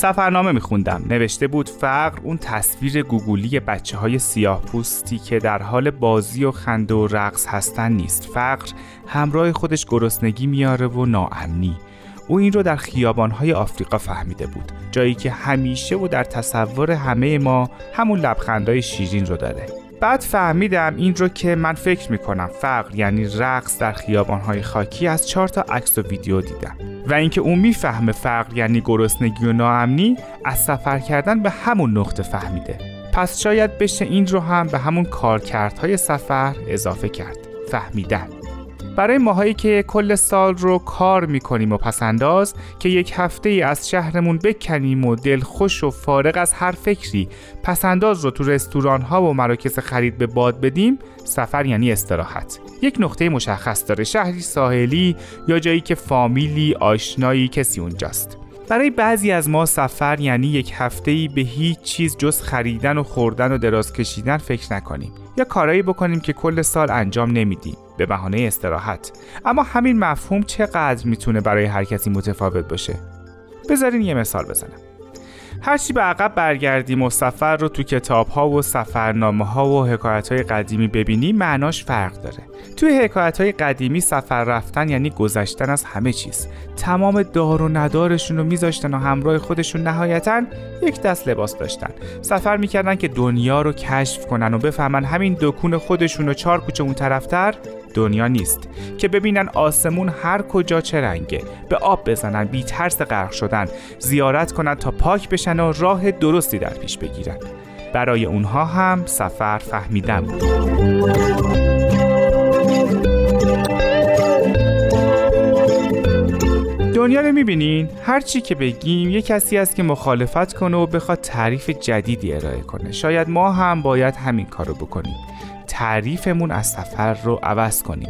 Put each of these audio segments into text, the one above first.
سفرنامه میخوندم. نوشته بود فقر اون تصویر گوگولی بچه های سیاه پوستی که در حال بازی و خنده و رقص هستن نیست. فقر همراه خودش گرسنگی میاره و ناامنی. او این رو در خیابانهای آفریقا فهمیده بود. جایی که همیشه و در تصور همه ما همون لبخندهای شیرین رو داره. بعد فهمیدم این رو که من فکر می‌کنم. فقر یعنی رقص در خیابانهای خاکی از چهار تا عکس و ویدیو دیدم. و اینکه اون می‌فهمه فقر یعنی گرسنگی و ناامنی از سفر کردن به همون نقطه فهمیده. پس شاید بشه این رو هم به همون کارکردهای سفر اضافه کرد. فهمیدن. برای ماهایی که کل سال رو کار می‌کنیم و پسنداز که یک هفته ای از شهرمون بکنیم و دل خوش و فارغ از هر فکری پسنداز رو تو رستوران ها و مراکز خرید به باد بدیم سفر یعنی استراحت. یک نقطه مشخص داره شهری ساحلی یا جایی که فامیلی آشنایی کسی اونجاست. برای بعضی از ما سفر یعنی یک هفته ای به هیچ چیز جز خریدن و خوردن و دراز کشیدن فکر نکنیم. کارایی بکنیم که کل سال انجام نمیدیم. به بهانه استراحت. اما همین مفهوم چقدر می‌تونه برای هر کسی متفاوت باشه؟ بذارین یه مثال بزنم. هرچی به عقب برگردیم و سفر رو تو کتاب ها و سفرنامه ها و حکایت های قدیمی ببینیم معناش فرق داره. توی حکایت های قدیمی سفر رفتن یعنی گذشتن از همه چیز. تمام دار و ندارشون رو میذاشتن و همراه خودشون نهایتا یک دست لباس داشتن. سفر می‌کردن که دنیا رو کشف کنن و بفهمن همین دکون خودشون و چهار کوچه اون طرفتر دنیا نیست که ببینن آسمون هر کجا چه رنگه. به آب بزنن بی ترس غرق شدن زیارت کنن تا پاک بشن و راه درستی در پیش بگیرن. برای اونها هم سفر فهمیدن بود دنیا رو می‌بینین؟ هر چی که بگیم یه کسی است که مخالفت کنه و بخواد تعریف جدیدی ارائه کنه. شاید ما هم باید همین کارو بکنیم. تعریفمون از سفر رو عوض کنیم.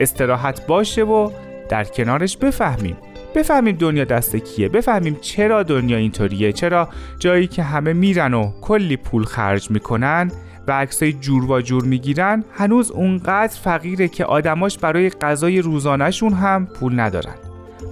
استراحت باشه و در کنارش بفهمیم. بفهمیم دنیا دست کیه. بفهمیم چرا دنیا اینطوریه. چرا جایی که همه میرن و کلی پول خرج می‌کنن و عکسای جور و جور می‌گیرن هنوز اونقدر فقیره که آدماش برای غذای روزانهشون هم پول ندارن.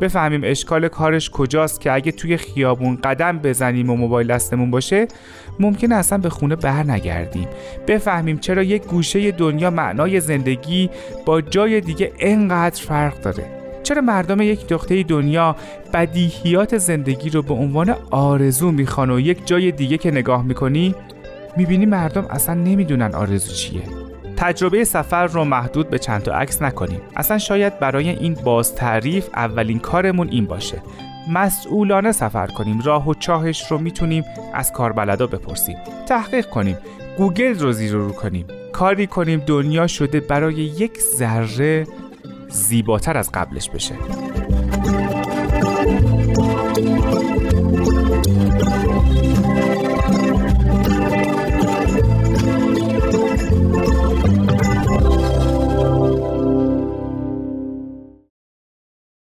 بفهمیم اشکال کارش کجاست که اگه توی خیابون قدم بزنیم و موبایل دستمون باشه ممکن اصلا به خونه بر نگردیم. بفهمیم چرا یک گوشه دنیا معنای زندگی با جای دیگه انقدر فرق داره. چرا مردم یک نقطه دنیا بدیهیات زندگی رو به عنوان آرزو می‌خوان و یک جای دیگه که نگاه می‌کنی می‌بینی مردم اصلا نمی‌دونن آرزو چیه. تجربه سفر رو محدود به چند تا عکس نکنیم. اصلا شاید برای این باز تعریف اولین کارمون این باشه. مسئولانه سفر کنیم. راه و چاهش رو می‌تونیم از کاربلدا بپرسیم. تحقیق کنیم. گوگل رو زیر رو کنیم. کاری کنیم. دنیا شده برای یک ذره زیباتر از قبلش بشه.